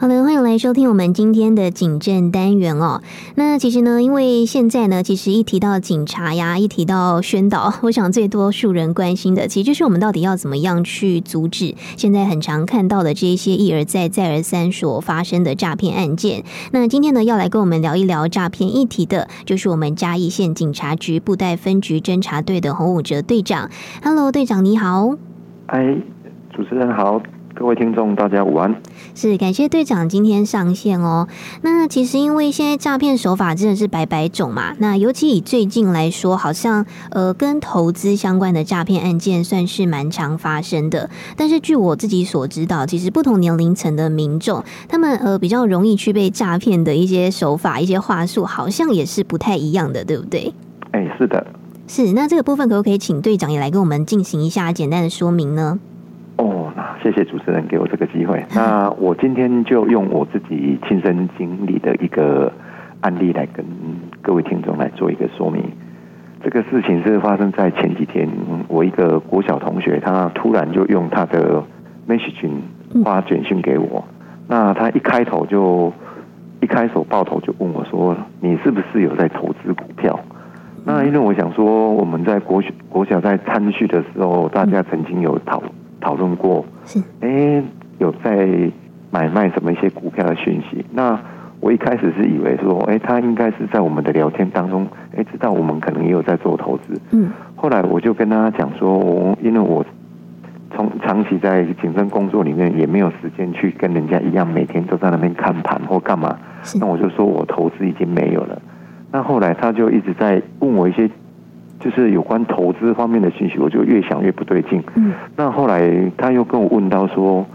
好的，欢迎来收听我们今天的警政单元哦。那其实呢，因为现在呢，其实一提到警察呀，一提到宣导，我想最多数人关心的，其实就是我们到底要怎么样去阻止现在很常看到的这些一而再、再而三所发生的诈骗案件。那今天呢，要来跟我们聊一聊诈骗议题的，就是我们嘉义县警察局布袋分局侦查队的洪武哲队长。Hello，队长你好。嗨，主持人好。各位听众，大家午安。是感谢队长今天上线哦。那其实因为现在诈骗手法真的是百百种嘛，那尤其以最近来说，好像呃跟投资相关的诈骗案件算是蛮常发生的。但是据我自己所知道，其实不同年龄层的民众，他们呃比较容易去被诈骗的一些手法、一些话术，好像也是不太一样的，对不对？哎，是的。是，那这个部分可不可以请队长也来跟我们进行一下简单的说明呢？哦，那谢谢主持人给我这个机会。那我今天就用我自己亲身经历的一个案例来跟各位听众来做一个说明。这个事情是发生在前几天，我一个国小同学，他突然就用他的 message 发简讯给我。那他一开头就一开手爆头就问我说：“你是不是有在投资股票？”那因为我想说，我们在国国小在参叙的时候，大家曾经有讨。讨论过，是哎，有在买卖什么一些股票的讯息。那我一开始是以为说，哎，他应该是在我们的聊天当中，哎，知道我们可能也有在做投资。嗯，后来我就跟他讲说，因为我从长期在警政工作里面，也没有时间去跟人家一样，每天都在那边看盘或干嘛。那我就说我投资已经没有了。那后来他就一直在问我一些。就是有关投资方面的信息，我就越想越不对劲。嗯，那后来他又跟我问到说：“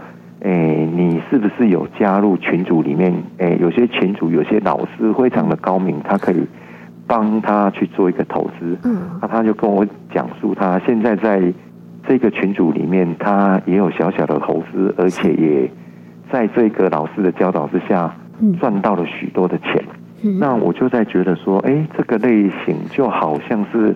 哎、欸，你是不是有加入群组里面？哎、欸，有些群组有些老师非常的高明，他可以帮他去做一个投资。”嗯，那他就跟我讲述他现在在这个群组里面，他也有小小的投资，而且也在这个老师的教导之下，赚到了许多的钱。那我就在觉得说，哎、欸，这个类型就好像是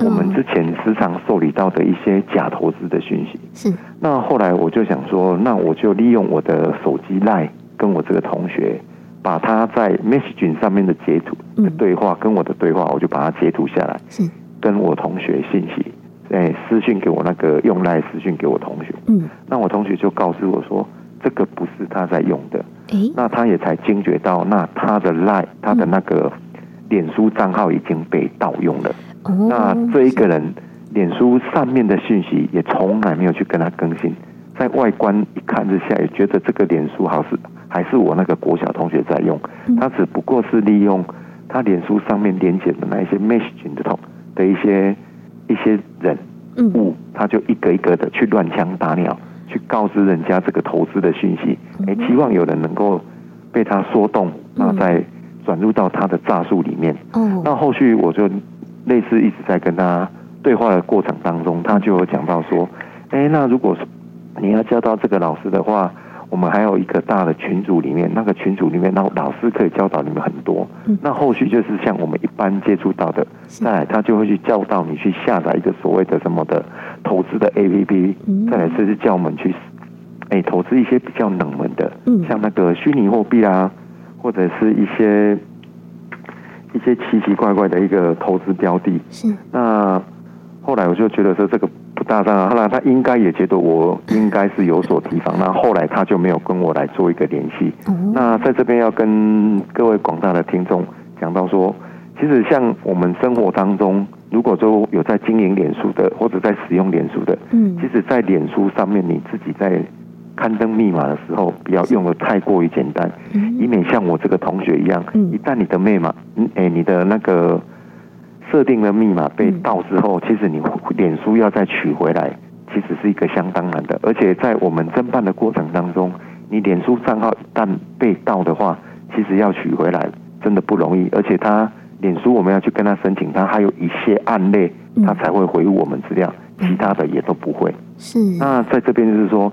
我们之前时常受理到的一些假投资的讯息。是。那后来我就想说，那我就利用我的手机 LINE 跟我这个同学，把他在 Messaging 上面的截图的对话跟我的对话，我就把它截图下来，是跟我同学信息，哎，私讯给我那个用 LINE 私讯给我同学。嗯。那我同学就告诉我说，这个不是他在用的。那他也才惊觉到，那他的 LINE，他的那个脸书账号已经被盗用了。那这一个人，脸书上面的讯息也从来没有去跟他更新，在外观一看之下，也觉得这个脸书好像是还是我那个国小同学在用。他只不过是利用他脸书上面连接的那一些 messaging 的的一些一些人物，他就一个一个的去乱枪打鸟。去告知人家这个投资的讯息，哎，期望有人能够被他说动，那再转入到他的诈术里面。嗯，那后续我就类似一直在跟他对话的过程当中，他就有讲到说，哎，那如果你要教到这个老师的话。我们还有一个大的群组里面，那个群组里面，那老师可以教导你们很多。那后续就是像我们一般接触到的，再来他就会去教导你去下载一个所谓的什么的投资的 APP，再来是叫我们去，哎，投资一些比较冷门的，像那个虚拟货币啊，或者是一些一些奇奇怪怪的一个投资标的。是。那后来我就觉得说这个不。大当然，后来他应该也觉得我 应该是有所提防，那后来他就没有跟我来做一个联系。那在这边要跟各位广大的听众讲到说，其实像我们生活当中，如果说有在经营脸书的，或者在使用脸书的，嗯，其实，在脸书上面你自己在刊登密码的时候，不要用得太过于简单，以免像我这个同学一样，一旦你的密码，嗯，哎，你的那个。设定的密码被盗之后，其实你脸书要再取回来，其实是一个相当难的。而且在我们侦办的过程当中，你脸书账号一旦被盗的话，其实要取回来真的不容易。而且他脸书我们要去跟他申请，他还有一些案例，他才会回我们资料，其他的也都不会。是。那在这边就是说，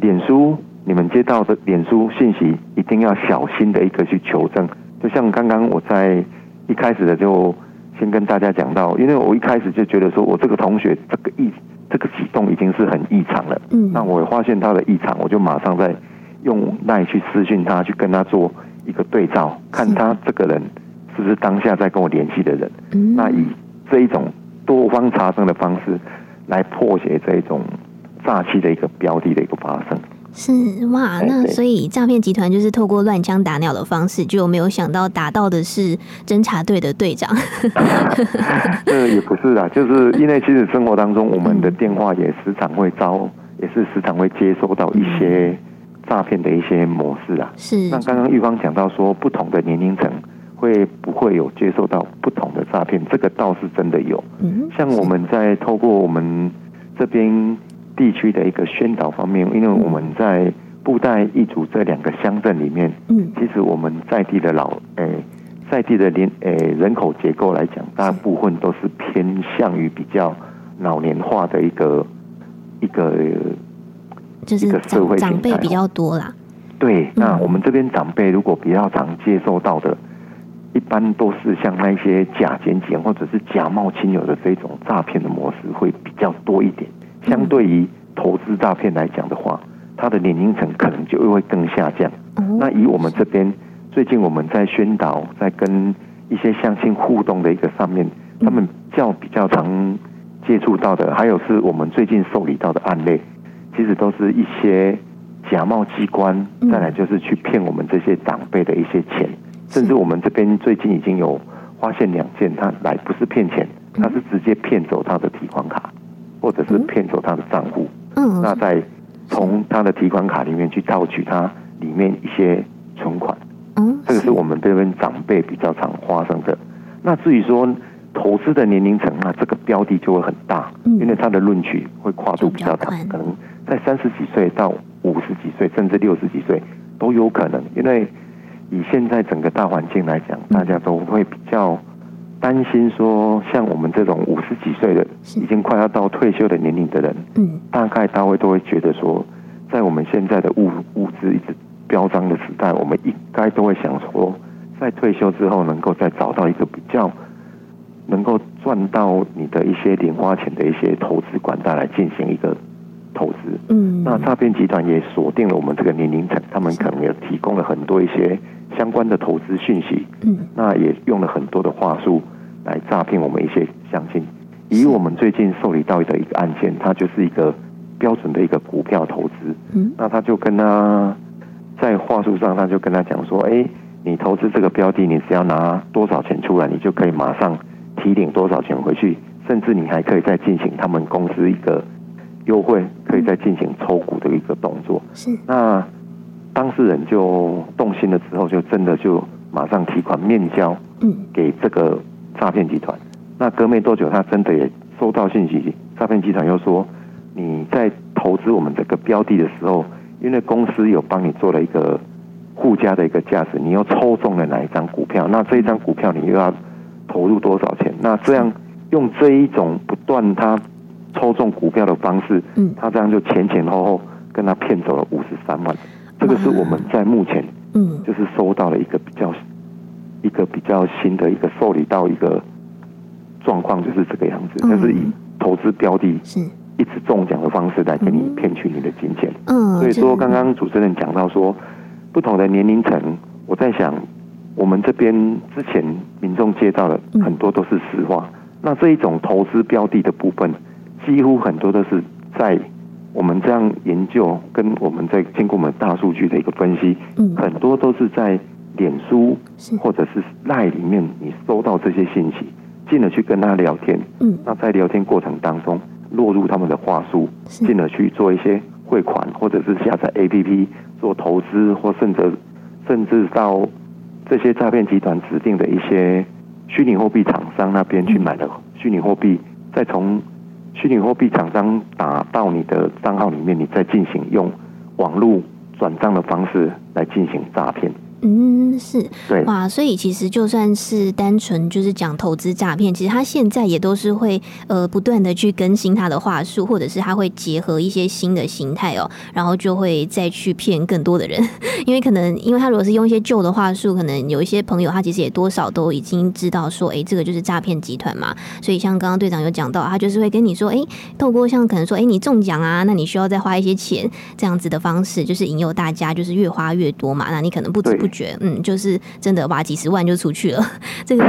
脸书你们接到的脸书信息一定要小心的一个去求证。就像刚刚我在一开始的就。先跟大家讲到，因为我一开始就觉得说，我这个同学这个异这个举动已经是很异常了。嗯，那我发现他的异常，我就马上在用赖去私讯他，去跟他做一个对照，看他这个人是不是当下在跟我联系的人。嗯、那以这一种多方查证的方式来破解这一种诈欺的一个标的的一个发生。是哇，那所以诈骗集团就是透过乱枪打鸟的方式，就没有想到打到的是侦查队的队长。这也不是啦，就是因为其实生活当中，我们的电话也时常会遭，也是时常会接收到一些诈骗的一些模式啊。是。那刚刚玉芳讲到说，不同的年龄层会不会有接受到不同的诈骗？这个倒是真的有。嗯。像我们在透过我们这边。地区的一个宣导方面，因为我们在布袋一组这两个乡镇里面，嗯，其实我们在地的老诶、欸，在地的年诶、欸、人口结构来讲，大部分都是偏向于比较老年化的一个一个，就是社会长辈比较多啦。对，那我们这边长辈如果比较常接受到的，一般都是像那些假检检或者是假冒亲友的这种诈骗的模式会比较多一点。相对于投资诈骗来讲的话，它的年龄层可能就会更下降。那以我们这边最近我们在宣导，在跟一些相亲互动的一个上面，他们较比较常接触到的，还有是我们最近受理到的案例，其实都是一些假冒机关，再来就是去骗我们这些长辈的一些钱，甚至我们这边最近已经有发现两件，他来不是骗钱，他是直接骗走他的提款卡。或者是骗走他的账户，嗯，那在从他的提款卡里面去盗取他里面一些存款，嗯，这个是我们这边长辈比较常发生的。那至于说投资的年龄层，那这个标的就会很大，因为他的论取会跨度比较大，可能在三十几岁到五十几岁，甚至六十几岁都有可能。因为以现在整个大环境来讲，大家都会比较。担心说，像我们这种五十几岁的，已经快要到退休的年龄的人，嗯，大概大会都会觉得说，在我们现在的物物资一直飙涨的时代，我们应该都会想说，在退休之后能够再找到一个比较能够赚到你的一些零花钱的一些投资管道来进行一个投资。嗯，那诈骗集团也锁定了我们这个年龄层，他们可能也提供了很多一些相关的投资讯息。嗯，那也用了很多的话术。来诈骗我们一些乡亲，以我们最近受理到的一个案件，它就是一个标准的一个股票投资。嗯，那他就跟他，在话术上，他就跟他讲说：“哎，你投资这个标的，你只要拿多少钱出来，你就可以马上提领多少钱回去，甚至你还可以再进行他们公司一个优惠，可以再进行抽股的一个动作。”是。那当事人就动心了之后，就真的就马上提款面交，嗯，给这个。诈骗集团，那隔没多久，他真的也收到信息。诈骗集团又说，你在投资我们这个标的的时候，因为公司有帮你做了一个附加的一个价值，你又抽中了哪一张股票？那这一张股票你又要投入多少钱？那这样用这一种不断他抽中股票的方式，嗯，他这样就前前后后跟他骗走了五十三万。这个是我们在目前，嗯，就是收到了一个比较。一个比较新的一个受理到一个状况，就是这个样子，就是以投资标的是一直中奖的方式来给你骗取你的金钱。嗯，所以说刚刚主持人讲到说，不同的年龄层，我在想，我们这边之前民众接到的很多都是实话。那这一种投资标的的部分，几乎很多都是在我们这样研究，跟我们在经过我们大数据的一个分析，很多都是在。脸书或者是赖里面，你收到这些信息，进而去跟他聊天。嗯，那在聊天过程当中，落入他们的话术，进而去做一些汇款，或者是下载 APP 做投资，或甚至甚至到这些诈骗集团指定的一些虚拟货币厂商那边去买的虚拟货币，再从虚拟货币厂商打到你的账号里面，你再进行用网络转账的方式来进行诈骗。嗯，是，对，哇，所以其实就算是单纯就是讲投资诈骗，其实他现在也都是会呃不断的去更新他的话术，或者是他会结合一些新的形态哦，然后就会再去骗更多的人，因为可能因为他如果是用一些旧的话术，可能有一些朋友他其实也多少都已经知道说，哎，这个就是诈骗集团嘛，所以像刚刚队长有讲到，他就是会跟你说，哎，透过像可能说，哎，你中奖啊，那你需要再花一些钱这样子的方式，就是引诱大家，就是越花越多嘛，那你可能不知不觉。嗯，就是真的哇，几十万就出去了。这个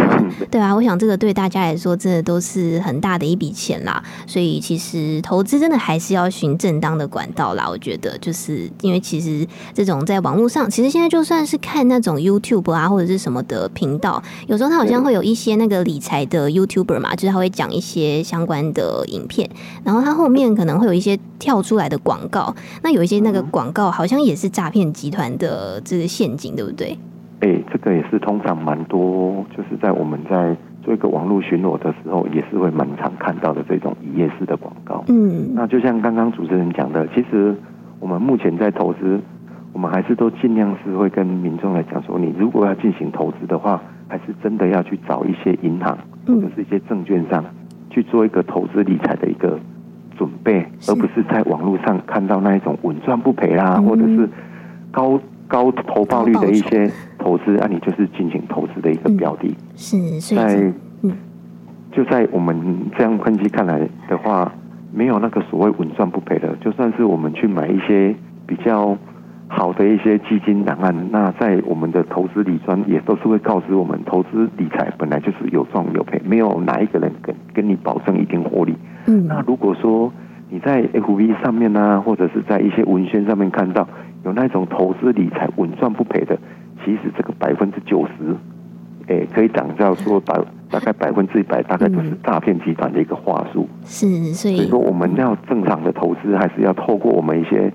对啊，我想这个对大家来说，真的都是很大的一笔钱啦。所以其实投资真的还是要寻正当的管道啦。我觉得，就是因为其实这种在网络上，其实现在就算是看那种 YouTube 啊或者是什么的频道，有时候他好像会有一些那个理财的 YouTuber 嘛，就是他会讲一些相关的影片，然后他后面可能会有一些跳出来的广告。那有一些那个广告好像也是诈骗集团的这个陷阱，对不对？对，哎、欸，这个也是通常蛮多，就是在我们在做一个网络巡逻的时候，也是会蛮常看到的这种一页式的广告。嗯，那就像刚刚主持人讲的，其实我们目前在投资，我们还是都尽量是会跟民众来讲说，你如果要进行投资的话，还是真的要去找一些银行或者是一些证券商去做一个投资理财的一个准备，而不是在网络上看到那一种稳赚不赔啦，或者是高。高投报率的一些投资，啊，你就是进行投资的一个标的。是，在就在我们这样分析看来的话，没有那个所谓稳赚不赔的。就算是我们去买一些比较好的一些基金档案，那在我们的投资理专也都是会告知我们，投资理财本来就是有赚有赔，没有哪一个人跟跟你保证一定获利。嗯，那如果说你在 FV 上面呢，啊，或者是在一些文宣上面看到。有那种投资理财稳赚不赔的，其实这个百分之九十，哎，可以讲叫说百大概百分之一百，大概就是诈骗集团的一个话术。是，所以，所以说我们要正常的投资，还是要透过我们一些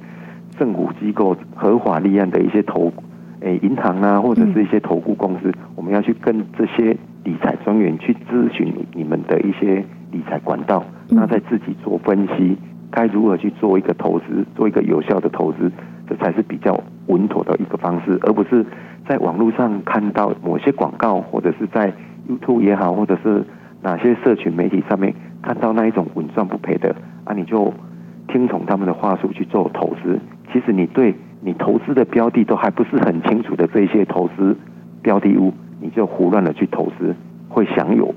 政府机构合法立案的一些投，哎，银行啊，或者是一些投顾公司，我们要去跟这些理财专员去咨询你们的一些理财管道，那再自己做分析，该如何去做一个投资，做一个有效的投资。这才是比较稳妥的一个方式，而不是在网络上看到某些广告，或者是在 YouTube 也好，或者是哪些社群媒体上面看到那一种稳赚不赔的啊，你就听从他们的话术去做投资。其实你对你投资的标的都还不是很清楚的这些投资标的物，你就胡乱的去投资，会享有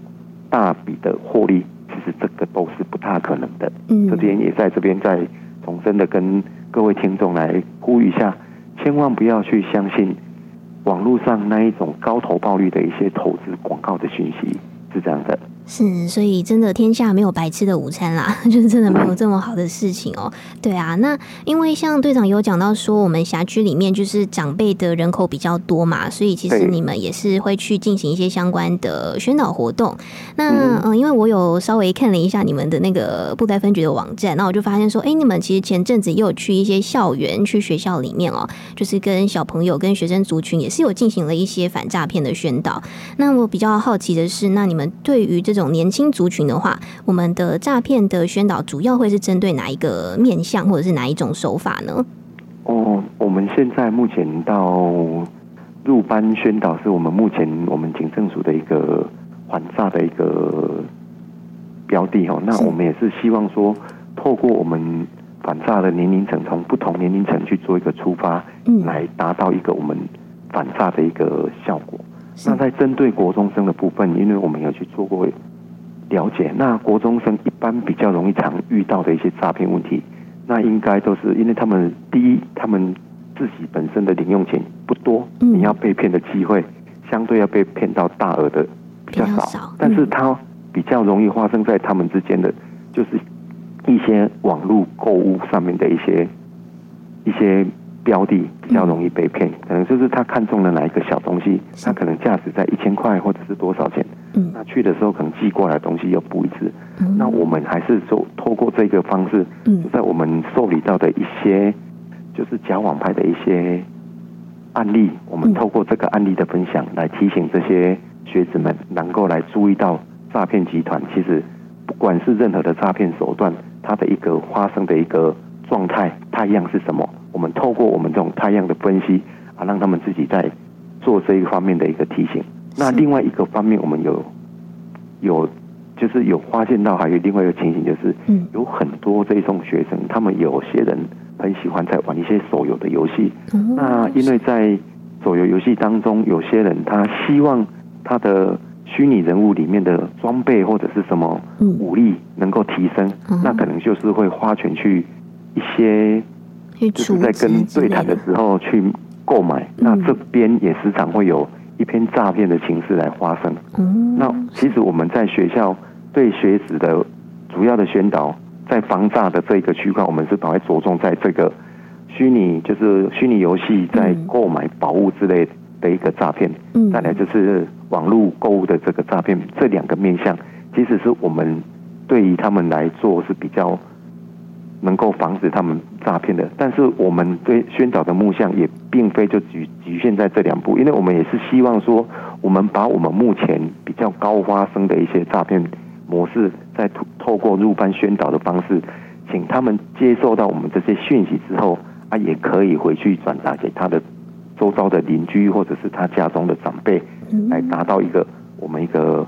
大笔的获利，其实这个都是不大可能的。嗯，这边也在这边再重申的跟。各位听众来呼吁一下，千万不要去相信网络上那一种高投报率的一些投资广告的讯息，是这样的。是，所以真的天下没有白吃的午餐啦，就是真的没有这么好的事情哦。对啊，那因为像队长有讲到说，我们辖区里面就是长辈的人口比较多嘛，所以其实你们也是会去进行一些相关的宣导活动。那嗯，因为我有稍微看了一下你们的那个布袋分局的网站，那我就发现说，哎，你们其实前阵子也有去一些校园、去学校里面哦，就是跟小朋友、跟学生族群也是有进行了一些反诈骗的宣导。那我比较好奇的是，那你们对于这这种年轻族群的话，我们的诈骗的宣导主要会是针对哪一个面向，或者是哪一种手法呢？哦，我们现在目前到入班宣导是我们目前我们警政署的一个反诈的一个标的哦。那我们也是希望说，透过我们反诈的年龄层，从不同年龄层去做一个出发，嗯，来达到一个我们反诈的一个效果。那在针对国中生的部分，因为我们有去做过了解，那国中生一般比较容易常遇到的一些诈骗问题，那应该都是因为他们第一，他们自己本身的零用钱不多，你要被骗的机会相对要被骗到大额的比较少，但是它比较容易发生在他们之间的，就是一些网络购物上面的一些一些。标的比较容易被骗，可能就是他看中了哪一个小东西，他可能价值在一千块或者是多少钱，嗯，那去的时候可能寄过来的东西又不一致，嗯，那我们还是说透过这个方式，嗯，就在我们受理到的一些就是假网拍的一些案例，我们透过这个案例的分享来提醒这些学子们，能够来注意到诈骗集团，其实不管是任何的诈骗手段，它的一个发生的一个状态，它一样是什么？透过我们这种太阳的分析啊，让他们自己在做这一方面的一个提醒。那另外一个方面，我们有有就是有发现到，还有另外一个情形，就是有很多这种学生，他们有些人很喜欢在玩一些手游的游戏。那因为在手游游戏当中，有些人他希望他的虚拟人物里面的装备或者是什么武力能够提升，那可能就是会花钱去一些，就是在跟对谈的时候去购买。那这边也时常会有一篇诈骗的形式来发生。那其实我们在学校对学子的主要的宣导，在防诈的这个区块，我们是把它着重在这个。虚拟就是虚拟游戏，在购买宝物之类的一个诈骗，嗯，再来就是网络购物的这个诈骗，这两个面向，其实是我们对于他们来做是比较能够防止他们诈骗的。但是我们对宣导的目向也并非就局局限在这两步，因为我们也是希望说，我们把我们目前比较高发生的一些诈骗模式，再透透过入班宣导的方式，请他们接受到我们这些讯息之后。他也可以回去转达给他的周遭的邻居，或者是他家中的长辈，来达到一个我们一个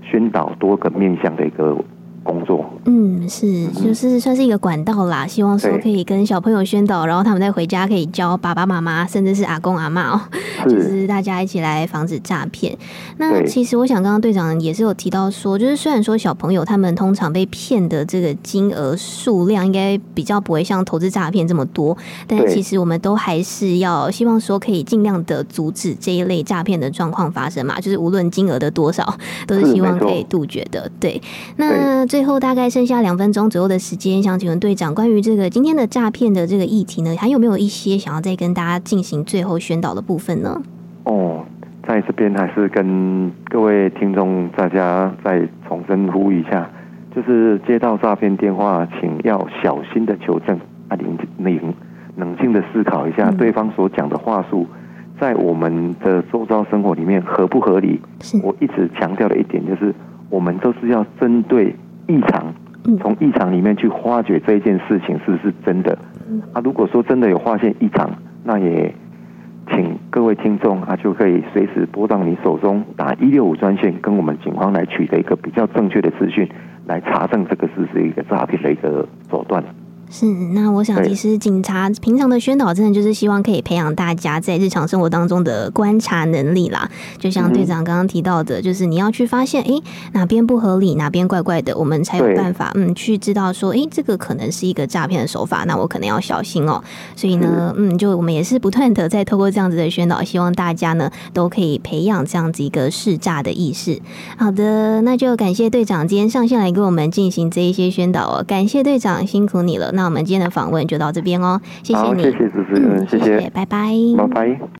宣导多个面向的一个。工作，嗯，是，就是算是一个管道啦。希望说可以跟小朋友宣导，然后他们再回家可以教爸爸妈妈，甚至是阿公阿嬷哦，就是大家一起来防止诈骗。那其实我想，刚刚队长也是有提到说，就是虽然说小朋友他们通常被骗的这个金额数量应该比较不会像投资诈骗这么多，但其实我们都还是要希望说可以尽量的阻止这一类诈骗的状况发生嘛。就是无论金额的多少，都是希望可以杜绝的。对，那。最后大概剩下两分钟左右的时间，想请问队长，关于这个今天的诈骗的这个议题呢，还有没有一些想要再跟大家进行最后宣导的部分呢？哦，在这边还是跟各位听众大家再重申呼吁一下，就是接到诈骗电话，请要小心的求证，啊，冷冷冷静的思考一下对方所讲的话术，在我们的周遭生活里面合不合理？是我一直强调的一点就是，我们都是要针对。异常，从异常里面去发掘这件事情是不是真的？啊，如果说真的有发现异常，那也请各位听众啊，就可以随时拨到你手中打一六五专线，跟我们警方来取得一个比较正确的资讯，来查证这个是不是一个诈骗的一个手段。是，那我想其实警察平常的宣导，真的就是希望可以培养大家在日常生活当中的观察能力啦。就像队长刚刚提到的，就是你要去发现，哎、欸，哪边不合理，哪边怪怪的，我们才有办法，嗯，去知道说，哎、欸，这个可能是一个诈骗的手法，那我可能要小心哦、喔。所以呢，嗯，就我们也是不断的在透过这样子的宣导，希望大家呢都可以培养这样子一个试诈的意识。好的，那就感谢队长今天上线来给我们进行这一些宣导哦、喔，感谢队长，辛苦你了。那我们今天的访问就到这边哦，谢谢你，谢谢主持人，谢谢，拜拜，拜拜。